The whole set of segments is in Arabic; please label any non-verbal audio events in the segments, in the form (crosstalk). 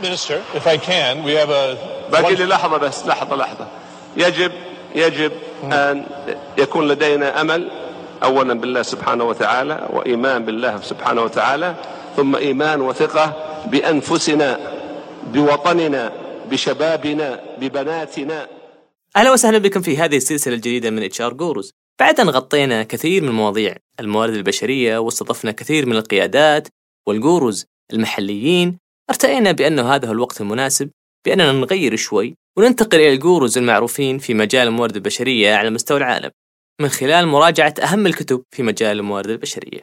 Minister, if I can, we have a... باقي لي لحظة بس لحظة لحظة. يجب يجب أن يكون لدينا أمل أولا بالله سبحانه وتعالى وإيمان بالله سبحانه وتعالى ثم إيمان وثقة بأنفسنا بوطننا بشبابنا ببناتنا. أهلا وسهلا بكم في هذه السلسلة الجديدة من HR Gurus بعد ان غطينا كثير من مواضيع الموارد البشرية واستضفنا كثير من القيادات وال gurus المحليين ارتئينا بأنه هذا هو الوقت المناسب بأننا نغير شوي وننتقل إلى ال gurus المعروفين في مجال الموارد البشرية على مستوى العالم من خلال مراجعة أهم الكتب في مجال الموارد البشرية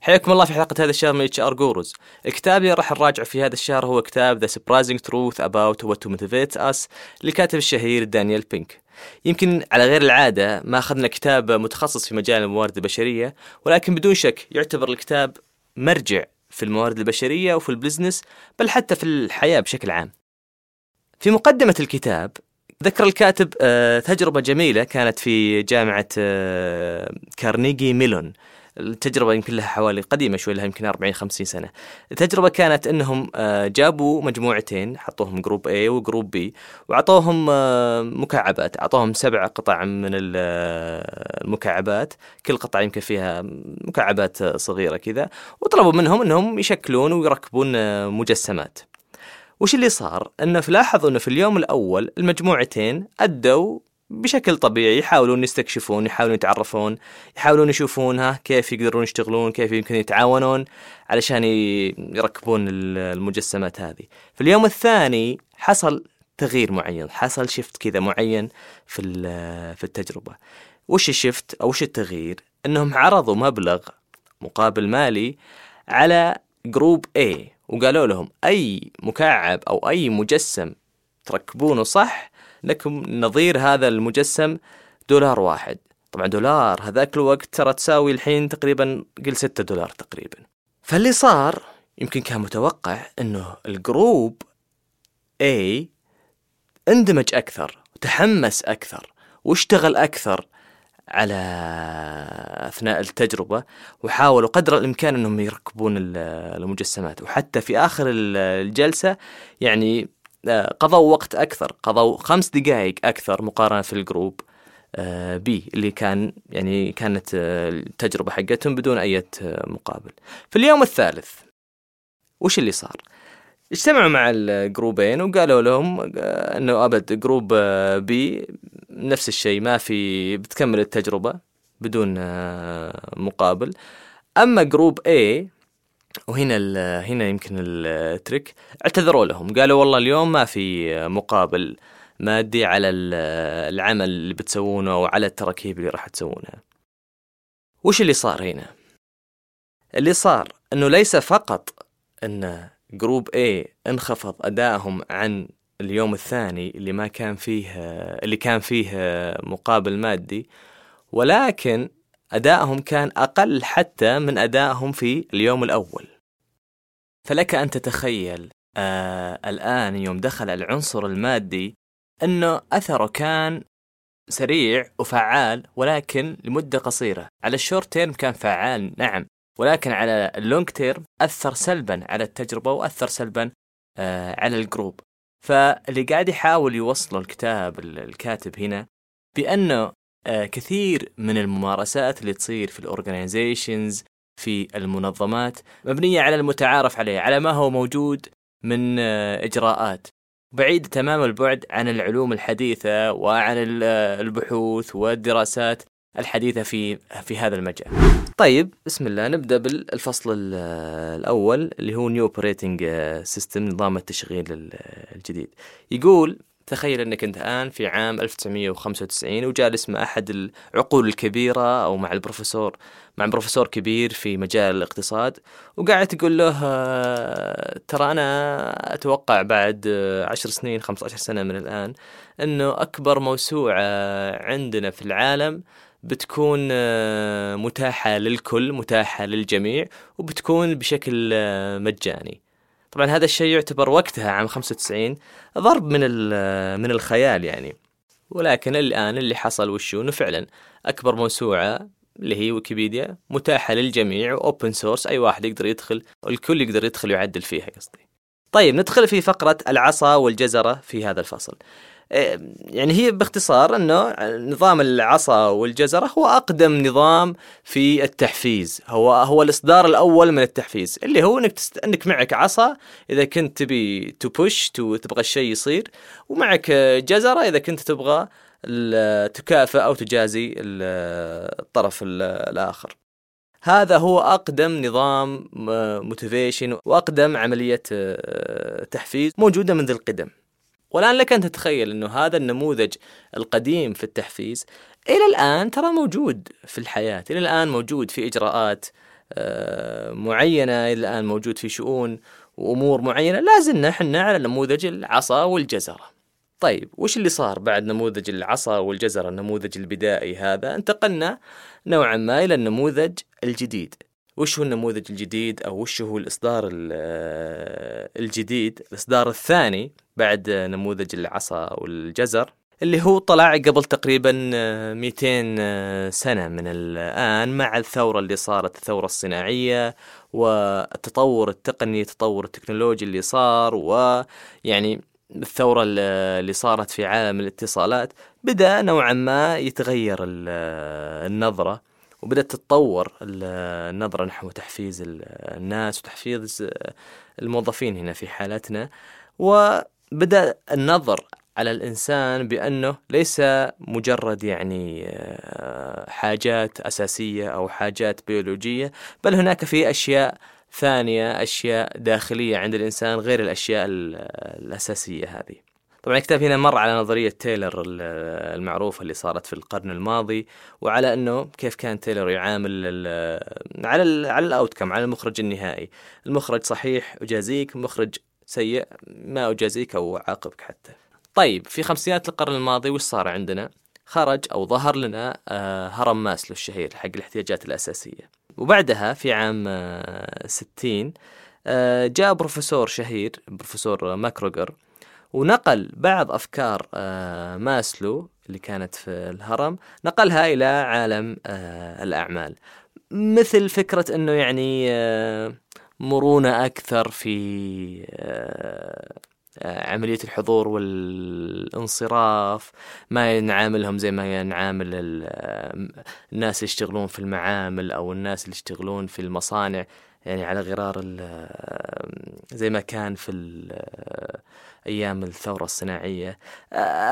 حياكم الله في حلقة هذا الشهر من HR Gurus. الكتاب اللي راح نراجعه في هذا الشهر هو كتاب Surprising Truth About What Motivates Us للكاتب الشهير دانيال بينك. يمكن على غير العادة ما أخذنا كتاب متخصص في مجال الموارد البشرية ولكن بدون شك يعتبر الكتاب مرجع في الموارد البشرية وفي ال business بل حتى في الحياة بشكل عام. في مقدمة الكتاب ذكر الكاتب آه، تجربة جميلة كانت في جامعة آه، كارنيجي ميلون التجربة يمكن لها حوالي قديمة شوي لها يمكن 40 50 سنة. التجربة كانت إنهم آه، جابوا مجموعتين حطوهم group A و group B وأعطوهم آه، مكعبات، أعطوهم سبع قطع من آه، المكعبات، كل قطعة يمكن فيها مكعبات صغيرة كذا، وطلبوا منهم إنهم يشكلون ويركبون مجسمات. وش اللي صار؟ إنه لاحظوا إنه في اليوم الأول المجموعتين أدوا بشكل طبيعي يحاولون يستكشفون يحاولون يتعرفون يحاولون يشوفونها كيف يقدرون يشتغلون كيف يمكن يتعاونون علشان يركبون ال- المجسمات هذه. في اليوم الثاني حصل تغيير معين حصل شفت كذا معين في في التجربة. وش الشفت أو وش التغيير؟ إنهم عرضوا مبلغ مقابل مالي على جروب A وقالوا لهم أي مكعب أو أي مجسم تركبونه صح لكم نظير هذا المجسم دولار واحد. طبعا دولار هذاك الوقت ترى تساوي الحين تقريبا قل ستة دولار تقريبا. فاللي صار يمكن كان متوقع إنه ال group A اندمج أكثر وتحمس أكثر واشتغل أكثر على أثناء التجربة وحاولوا قدر الإمكان إنهم يركبون ال- المجسمات. وحتى في آخر ال- الجلسة يعني قضوا وقت أكثر قضوا خمس دقائق أكثر مقارنة في ال group آه، B اللي كان يعني كانت آه، التجربة حقتهم بدون أي آه، مقابل. في اليوم الثالث وش اللي صار؟ اجتمعوا مع الجروبين وقالوا لهم آه، إنه أبد group آه، B نفس الشيء ما في بتكمل التجربة بدون آه، مقابل. أما group A وهنا ال- هنا يمكن ال trick. اعتذروا لهم. قالوا والله اليوم ما في مقابل مادي على ال- العمل اللي بتسوونه وعلى التراكيب اللي راح تسوونها. وش اللي صار هنا؟ اللي صار إنه ليس فقط إن جروب A انخفض أدائهم عن اليوم الثاني اللي ما كان فيه اللي كان فيه مقابل مادي ولكن أدائهم كان أقل حتى من أدائهم في اليوم الأول. فلك أن تتخيل آه الآن يوم دخل العنصر المادي أنه أثره كان سريع وفعال ولكن لمدة قصيرة. على ال short term كان فعال نعم ولكن على ال long term أثر سلبا على التجربة وأثر سلبا آه على ال group. فاللي قاعد يحاول يوصله الكتاب الكاتب هنا بأنه كثير من الممارسات اللي تصير في ال organizations في المنظمات مبنية على المتعارف عليه على ما هو موجود من آه، إجراءات بعيد تمام البعد عن العلوم الحديثة وعن آه، البحوث والدراسات الحديثة في في هذا المجال. طيب بسم الله نبدأ بالفصل ال- آه، الأول اللي هو new operating system نظام التشغيل ال- آه، الجديد. يقول تخيل انك انت الآن في عام 1995 وجالس مع أحد العقول الكبيرة أو مع البروفيسور مع بروفيسور كبير في مجال الاقتصاد وقاعد تقول له آه، ترى أنا أتوقع بعد آه، 10 سنين 15 سنة من الآن إنه أكبر موسوعة عندنا في العالم بتكون آه، متاحة للكل متاحة للجميع وبتكون بشكل آه، مجاني. طبعا هذا الشيء يعتبر وقتها عام 95 ضرب من من الخيال يعني. ولكن الآن اللي حصل وشو؟ إنه فعلا أكبر موسوعة اللي هي ويكيبيديا متاحة للجميع وأوبن سورس أي واحد يقدر يدخل الكل يقدر يدخل ويعدل فيها قصدي. طيب ندخل في فقرة العصا والجزرة في هذا الفصل. يعني هي باختصار إنه نظام العصا والجزره هو أقدم نظام في التحفيز. هو هو الإصدار الأول من التحفيز اللي هو إنك تست... إنك معك عصا إذا كنت تبي تبوش تبغى الشيء يصير ومعك جزرة إذا كنت تبغى تكافئ أو تجازي الطرف الآخر. هذا هو أقدم نظام موتيفيشن وأقدم عملية آه، تحفيز موجودة منذ القدم. والآن لك أن تتخيل أنه هذا النموذج القديم في التحفيز إلى الآن ترى موجود في الحياة إلى الآن موجود في إجراءات آه، معينة إلى الآن موجود في شؤون وأمور معينة لا زلنا على نموذج العصا والجزرة. طيب وش اللي صار بعد نموذج العصا والجزرة النموذج البدائي هذا؟ انتقلنا نوعا ما إلى النموذج الجديد. وش هو النموذج الجديد أو وش هو الإصدار الجديد؟ الإصدار الثاني بعد نموذج العصا والجزر اللي هو طلع قبل تقريبا 200 سنة من الآن مع الثورة اللي صارت الثورة الصناعية والتطور التقني التطور التكنولوجي اللي صار ويعني الثورة اللي صارت في عالم الاتصالات بدأ نوعا ما يتغير النظرة. وبدأت تتطور النظرة نحو تحفيز الناس وتحفيز الموظفين هنا في حالتنا. وبدأ النظر على الإنسان بأنه ليس مجرد يعني آه، حاجات أساسية أو حاجات بيولوجية بل هناك في أشياء ثانية أشياء داخلية عند الإنسان غير الأشياء الأساسية هذه. طبعا الكتاب هنا مر على نظرية تايلر المعروفة اللي صارت في القرن الماضي وعلى أنه كيف كان تايلر يعامل على ال على ال outcome على المخرج النهائي. المخرج صحيح أجازيك مخرج سيء ما أجازيك أو اعاقبك حتى. طيب في خمسينات القرن الماضي وش صار عندنا؟ خرج أو ظهر لنا آه، هرم ماسلو الشهير حق الاحتياجات الأساسية. وبعدها في عام آه، ستين آه، جاء بروفيسور شهير بروفيسور ماكجريجور ونقل بعض أفكار آه، ماسلو اللي كانت في الهرم نقلها إلى عالم آه، الأعمال. مثل فكرة أنه يعني آه، مرونة أكثر في عملية الحضور والانصراف ما نعاملهم زي ما نعامل الناس اللي يشتغلون في المعامل أو الناس اللي يشتغلون في المصانع. يعني على غرار زي ما كان في أيام الثورة الصناعية.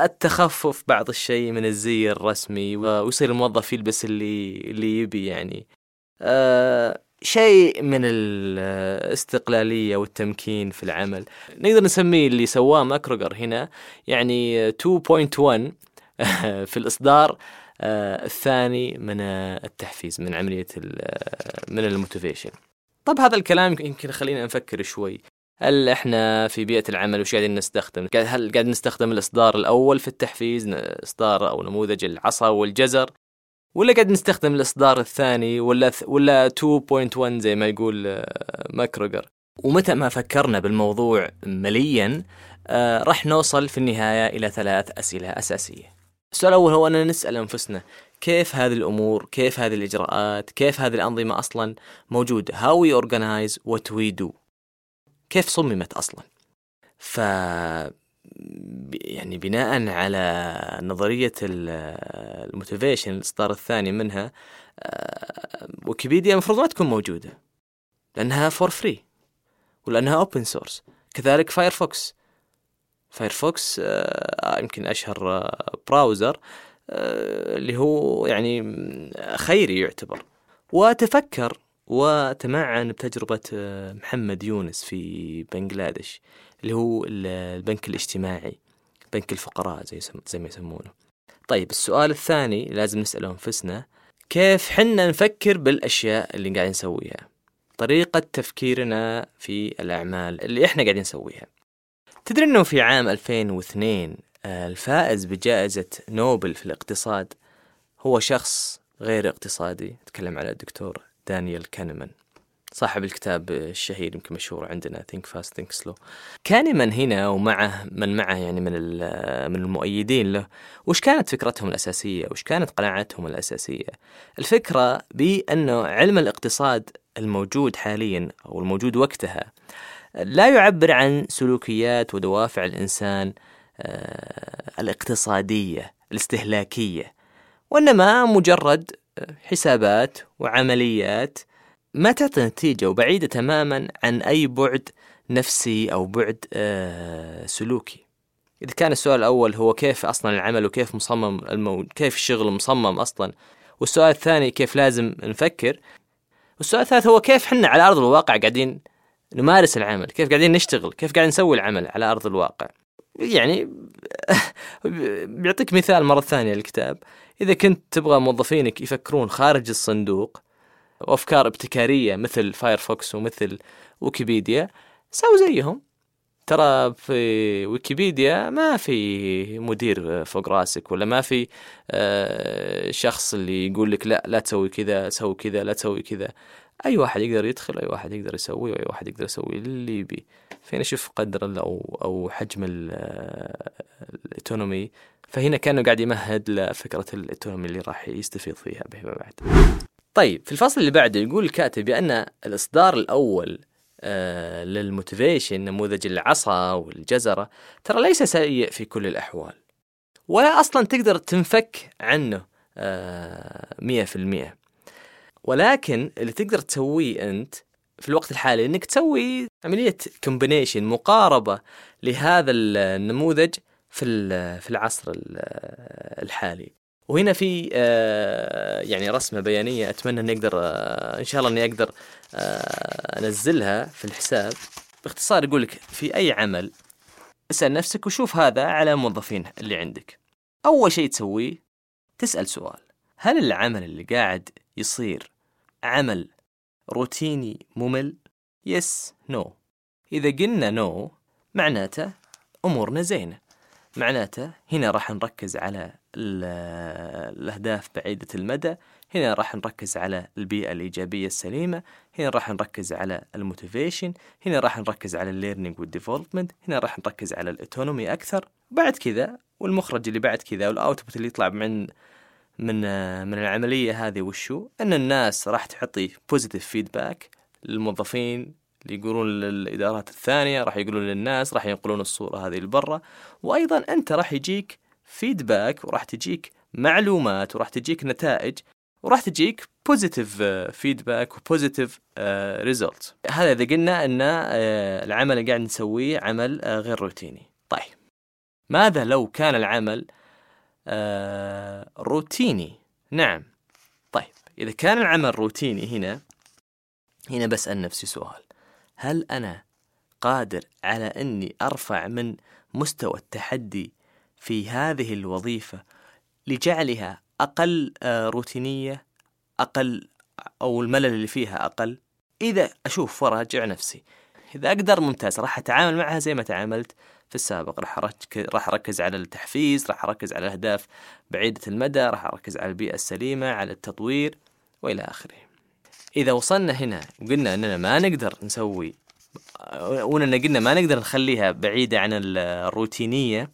التخفف بعض الشيء من الزي الرسمي ويصير الموظف يلبس اللي اللي يبي يعني. شيء من الاستقلالية والتمكين في العمل. نقدر نسميه اللي سواه ماكروجر هنا يعني 2.1 (laughs) في الإصدار الثاني من التحفيز من عملية من ال motivation. طب هذا الكلام يمكن يخلينا نفكر شوي هل إحنا في بيئة العمل وش قاعدين نستخدم؟ هل قاعد نستخدم الإصدار الأول في التحفيز إصدار أو نموذج العصا والجزر ولا قاعد نستخدم الإصدار الثاني ولا ولا 2.1 زي ما يقول آه، ماكجريجور ومتى ما فكرنا بالموضوع مليا آه راح نوصل في النهاية إلى ثلاث أسئلة أساسية. السؤال الأول هو أننا نسأل أنفسنا كيف هذه الأمور؟ كيف هذه الإجراءات؟ كيف هذه الأنظمة أصلا موجودة؟ How we organize what we do. كيف صممت أصلا ف يعني بناء على نظرية الموتيفيشن الإصدار الثاني منها آه، ويكيبيديا المفروض ما تكون موجودة لأنها for free ولأنها open source كذلك Firefox Firefox آه، يمكن أشهر browser آه، اللي هو يعني خيري يعتبر. وتفكر وتمعن بتجربة آه، محمد يونس في بنغلاديش اللي هو البنك الاجتماعي بنك الفقراء زي زي ما يسمونه. طيب السؤال الثاني لازم نسأله أنفسنا كيف حنا نفكر بالأشياء اللي قاعدين نسويها؟ طريقة تفكيرنا في الأعمال اللي إحنا قاعدين نسويها. تدري أنه في عام 2002 آه، الفائز بجائزة نوبل في الاقتصاد هو شخص غير اقتصادي. تكلم على الدكتور دانيال كانمان صاحب الكتاب الشهير يمكن مشهور عندنا Think Fast Think Slow. كانمان هنا ومعه من معه يعني من من المؤيدين له. وش كانت فكرتهم الأساسية؟ وش كانت قناعاتهم الأساسية؟ الفكرة بأنه علم الاقتصاد الموجود حاليا أو الموجود وقتها لا يعبر عن سلوكيات ودوافع الإنسان الاقتصادية الاستهلاكية وإنما مجرد حسابات وعمليات ما تعطي نتيجة وبعيدة تماما عن أي بعد نفسي أو بعد آه، سلوكي. إذا كان السؤال الأول هو كيف أصلا العمل وكيف مصمم المو... كيف الشغل مصمم أصلا؟ والسؤال الثاني كيف لازم نفكر؟ والسؤال الثالث هو كيف حنا على أرض الواقع قاعدين نمارس العمل؟ كيف قاعدين نشتغل؟ كيف قاعدين نسوي العمل على أرض الواقع؟ يعني (laughs) بيعطيك مثال مرة ثانية الكتاب إذا كنت تبغى موظفينك يفكرون خارج الصندوق وأفكار ابتكارية مثل Firefox ومثل ويكيبيديا سووا زيهم. ترى في ويكيبيديا ما في مدير فوق راسك ولا ما في آه، شخص اللي يقول لك لا لا تسوي كذا سوي كذا لا تسوي كذا. أي واحد يقدر يدخل أي واحد يقدر يسوي واي واحد يقدر يسوي اللي يبي. فين أشوف قدر أو أو حجم ال autonomy فهنا كأنه قاعد يمهد لفكرة ال autonomy اللي راح يستفيض فيها فيما بعد. طيب في الفصل اللي بعده يقول الكاتب بأن الإصدار الأول آه لل motivation نموذج العصا والجزرة ترى ليس سيء في كل الأحوال. ولا أصلا تقدر تنفك عنه آه، مية في المية. ولكن اللي تقدر تسويه أنت في الوقت الحالي إنك تسوي عملية combination مقاربة لهذا النموذج في في العصر الحالي. وهنا في آه، يعني رسمة بيانية أتمنى إني أقدر آه، إن شاء الله إني أقدر آه، أنزلها في الحساب. باختصار يقول لك في أي عمل اسأل نفسك وشوف هذا على الموظفين اللي عندك. أول شيء تسويه تسأل سؤال. هل العمل اللي قاعد يصير. عمل. روتيني ممل. yes no إذا قلنا no معناته أمورنا زينة. معناته هنا راح نركز على الأهداف بعيدة المدى. هنا راح نركز على البيئة الإيجابية السليمة. هنا راح نركز على ال motivation. هنا راح نركز على ال learning وال development. هنا راح نركز على ال autonomy أكثر. بعد كذا والمخرج اللي بعد كذا وال output اللي يطلع من من من العملية هذه وشو؟ أن الناس راح تعطي positive feedback للموظفين اللي يقولون للإدارات الثانية راح يقولون للناس راح ينقلون الصورة هذه لبرا. وأيضا أنت راح يجيك feedback وراح تجيك معلومات وراح تجيك نتائج وراح تجيك positive feedback و positive result هذا إذا قلنا أن uh, العمل اللي قاعد نسويه عمل uh, غير روتيني. طيب ماذا لو كان العمل uh, روتيني. نعم. طيب إذا كان العمل روتيني هنا هنا بسأل نفسي سؤال. هل أنا قادر على أني أرفع من مستوى التحدي في هذه الوظيفة لجعلها أقل آه، روتينية أقل أو الملل اللي فيها أقل؟ إذا أشوف وراجع نفسي. إذا أقدر ممتاز راح أتعامل معها زي ما تعاملت. في السابق. راح راح أركز على التحفيز راح أركز على الأهداف بعيدة المدى راح أركز على البيئة السليمة على التطوير وإلى آخره. إذا وصلنا هنا وقلنا أننا ما نقدر نسوي وأننا قلنا ما نقدر نخليها بعيدة عن الروتينية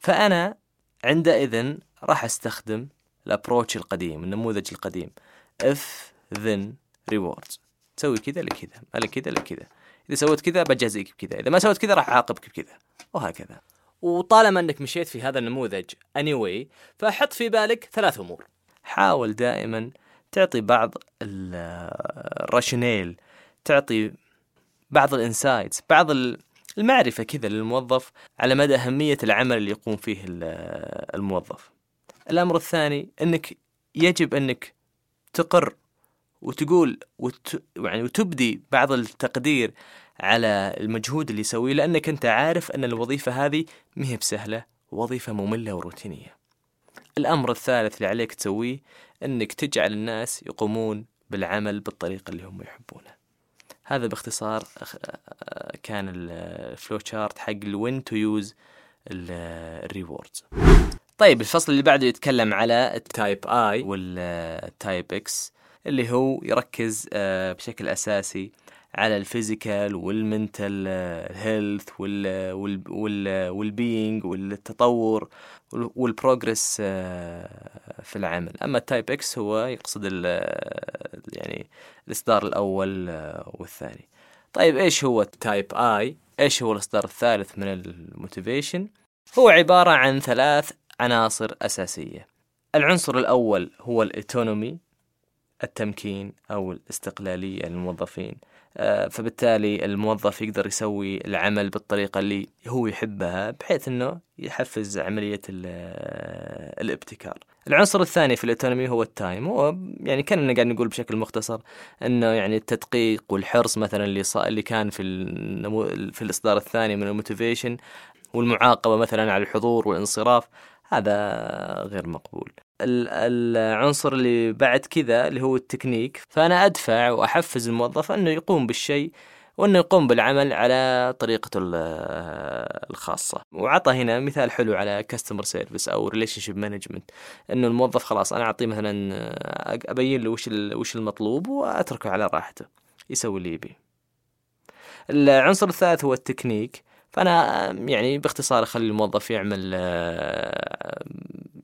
فأنا عندئذ راح أستخدم ال approach القديم النموذج القديم if then rewards تسوي كذا لكذا ما كذا لكذا. إذا سويت كذا بجازيك بكذا إذا ما سويت كذا راح أعاقبك بكذا وهكذا. وطالما أنك مشيت في هذا النموذج anyway فحط في بالك ثلاث أمور. حاول دائما تعطي بعض ال rationale تعطي بعض ال insights بعض المعرفة كذا للموظف على مدى أهمية العمل اللي يقوم فيه الموظف. الأمر الثاني أنك يجب أنك تقر وتقول وت... يعني وتبدي بعض التقدير على المجهود اللي يسويه لأنك أنت عارف أن الوظيفة هذه مهي بسهلة وظيفة مملة وروتينية. الأمر الثالث اللي عليك تسويه أنك تجعل الناس يقومون بالعمل بالطريقة اللي هم يحبونها هذا باختصار كان ال flow chart حق ال when to use ال rewards طيب الفصل اللي بعده يتكلم على ال type I وال type X اللي هو يركز آه، بشكل أساسي على ال physical وال mental health وال being والتطور وال progress آه، في العمل. أما ال type X هو يقصد يعني الإصدار الأول آه، والثاني. طيب إيش هو ال type I إيش هو الإصدار الثالث من ال motivation؟ هو عبارة عن ثلاث عناصر أساسية. العنصر الأول هو ال autonomy التمكين أو الاستقلالية للموظفين. آه، فبالتالي الموظف يقدر يسوي العمل بالطريقة اللي هو يحبها بحيث أنه يحفز عملية آه، الابتكار. العنصر الثاني في ال autonomy هو ال time. هو يعني كأننا قاعد نقول بشكل مختصر إنه يعني التدقيق والحرص مثلا اللي اللي كان في النمو في الإصدار الثاني من ال motivation والمعاقبة مثلا على الحضور والانصراف هذا غير مقبول. العنصر اللي بعد كذا اللي هو التكنيك. فأنا أدفع وأحفز الموظف أنه يقوم بالشيء وأنه يقوم بالعمل على طريقته الخاصة. وعطى هنا مثال حلو على customer service أو relationship management أنه الموظف خلاص أنا أعطيه مثلا أبين له وش وش المطلوب وأتركه على راحته. يسوي اللي يبي. العنصر الثالث هو التكنيك. فأنا يعني باختصار أخلي الموظف يعمل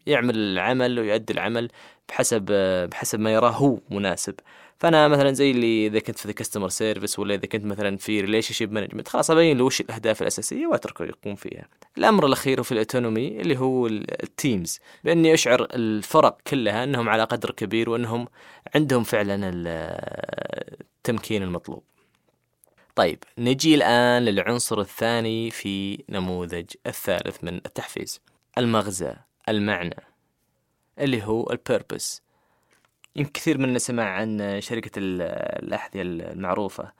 يعمل العمل ويؤدي العمل بحسب بحسب ما يراه هو مناسب فأنا مثلا زي اللي إذا كنت في ال customer service ولا إذا كنت مثلا في relationship management خلاص أبين له وش الأهداف الأساسية وأتركه يقوم فيها. الأمر الأخير هو في ال autonomy اللي هو ال teams بإني أشعر الفرق كلها أنهم على قدر كبير وأنهم عندهم فعلا التمكين المطلوب. طيب نجي الآن للعنصر الثاني في نموذج الثالث من التحفيز. المغزى المعنى اللي هو ال purpose يمكن كثير منا سمع عن شركة الأحذية المعروفة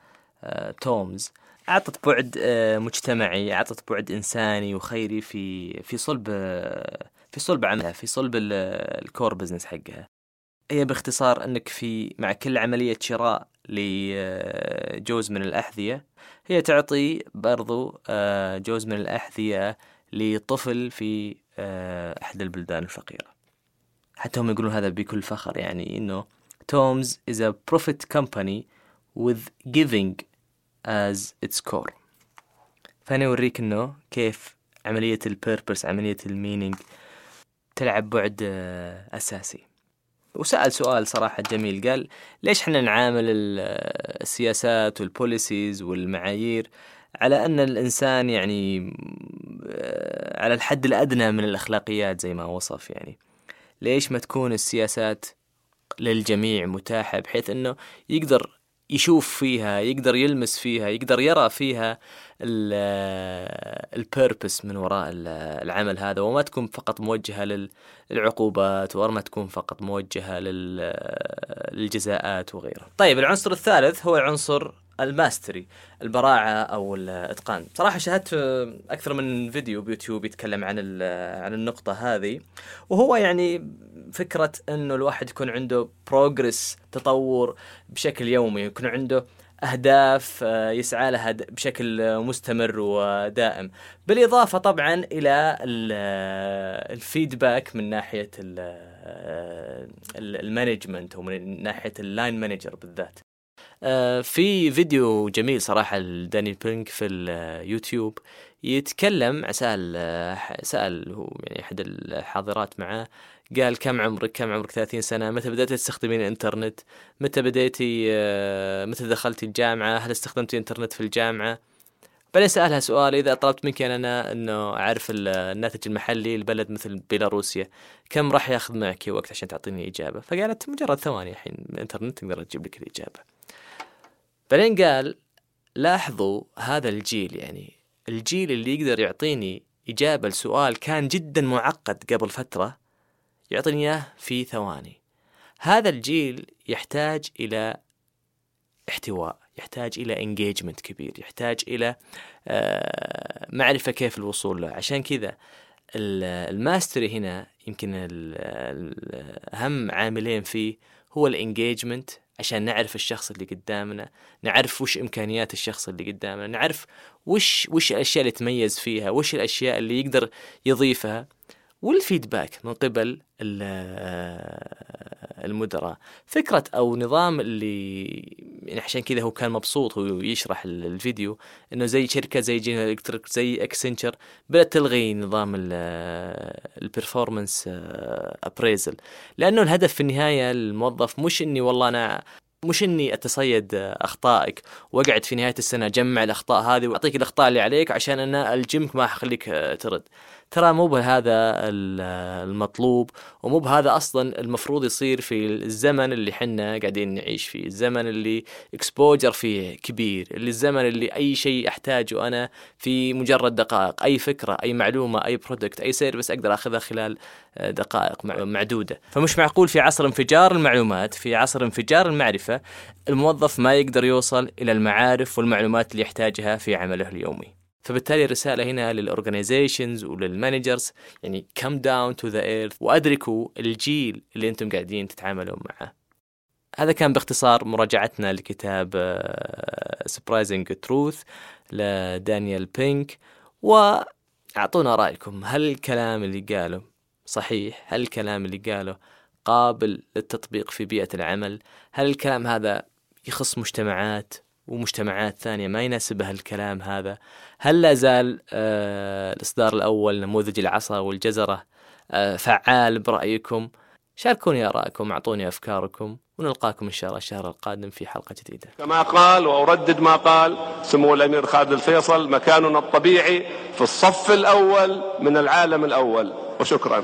آه، تومز أعطت بعد آه، مجتمعي أعطت بعد إنساني وخيري في في صلب آه، في صلب عملها في صلب ال core business حقها. هي باختصار أنك في مع كل عملية شراء لجوز من الأحذية. هي تعطي برضو جوز من الأحذية لطفل في أحد البلدان الفقيرة. حتى هم يقولون هذا بكل فخر يعني إنه تومز is a profit company with giving as its core. فأنا أوريك إنه كيف عملية ال purpose عملية ال meaning تلعب بعد آه، أساسي. وسأل سؤال صراحة جميل قال ليش إحنا نعامل السياسات والبوليسيز والمعايير على أن الإنسان يعني آه، على الحد الأدنى من الأخلاقيات زي ما وصف يعني؟ ليش ما تكون السياسات للجميع متاحة بحيث أنه يقدر يشوف فيها يقدر يلمس فيها يقدر يرى فيها ال purpose من وراء العمل هذا. وما تكون فقط موجهة للعقوبات وما تكون فقط موجهة للجزاءات وغيرها. طيب العنصر الثالث هو عنصر ال mastery البراعة أو الإتقان. صراحة شاهدت أكثر من فيديو بيوتيوب يتكلم عن عن النقطة هذه. وهو يعني فكرة أنه الواحد يكون عنده progress تطور بشكل يومي يكون عنده أهداف آه، يسعى لها بشكل مستمر ودائم. بالإضافة طبعا إلى ال feedback من ناحية ال management ومن ناحية ال line manager بالذات. آه، في فيديو جميل صراحة لداني بينك في اليوتيوب يتكلم سأل سأل هو يعني أحد الحاضرات معاه قال كم عمرك كم عمرك 30 سنة متى بدأت تستخدمين الإنترنت متى بديتي آه، متى دخلتي الجامعة هل استخدمتي الإنترنت في الجامعة؟ بعدين سألها سؤال إذا طلبت منك أنا أنه أعرف الناتج المحلي لبلد مثل بيلاروسيا كم راح ياخذ معك وقت عشان تعطيني إجابة فقالت مجرد ثواني الحين الإنترنت تقدر تجيب لك الإجابة. بعدين قال لاحظوا هذا الجيل يعني الجيل اللي يقدر يعطيني إجابة لسؤال كان جدا معقد قبل فترة يعطيني إياه في ثواني. هذا الجيل يحتاج إلى احتواء. يحتاج إلى engagement كبير يحتاج إلى آه، معرفة كيف الوصول له. عشان كذا ال mastery هنا يمكن أهم عاملين فيه هو ال engagement عشان نعرف الشخص اللي قدامنا نعرف وش إمكانيات الشخص اللي قدامنا نعرف وش وش الأشياء اللي يتميز فيها وش الأشياء اللي يقدر يضيفها. وال feedback من قبل المدراء. فكرة أو نظام اللي يعني عشان كذا هو كان مبسوط هو يشرح الفيديو إنه زي شركة زي General Electric زي Accenture بدأت تلغي نظام ال performance appraisal لأنه الهدف في النهاية الموظف مش إني والله أنا مش إني أتصيد أخطائك وأقعد في نهاية السنة أجمع الأخطاء هذه وأعطيك الأخطاء اللي عليك عشان أنا ألجمك ما حخليك ترد. ترى مو بهذا المطلوب ومو بهذا أصلا المفروض يصير في الزمن اللي حنا قاعدين نعيش فيه الزمن اللي exposure فيه كبير اللي الزمن اللي أي شيء أحتاجه أنا في مجرد دقائق أي فكرة أي معلومة أي product أي service أقدر أخذها خلال دقائق معدودة. فمش معقول في عصر انفجار المعلومات في عصر انفجار المعرفة الموظف ما يقدر يوصل إلى المعارف والمعلومات اللي يحتاجها في عمله اليومي. فبالتالي الرسالة هنا لل organizations ولل managers يعني come down to the earth وأدركوا الجيل اللي أنتم قاعدين تتعاملون معه. هذا كان باختصار مراجعتنا لكتاب سبرايزنج uh, تروث لدانيال بينك وأعطونا رأيكم. هل الكلام اللي قاله صحيح؟ هل الكلام اللي قاله قابل للتطبيق في بيئة العمل؟ هل الكلام هذا يخص مجتمعات؟ ومجتمعات ثانية ما يناسبها الكلام هذا. هل لا زال آه الإصدار الأول نموذج العصا والجزرة آه فعال برأيكم؟ شاركوني آرائكم أعطوني أفكاركم ونلقاكم إن شاء الله الشهر القادم في حلقة جديدة. كما قال وأردد ما قال سمو الأمير خالد الفيصل مكاننا الطبيعي في الصف الأول من العالم الأول. وشكرا.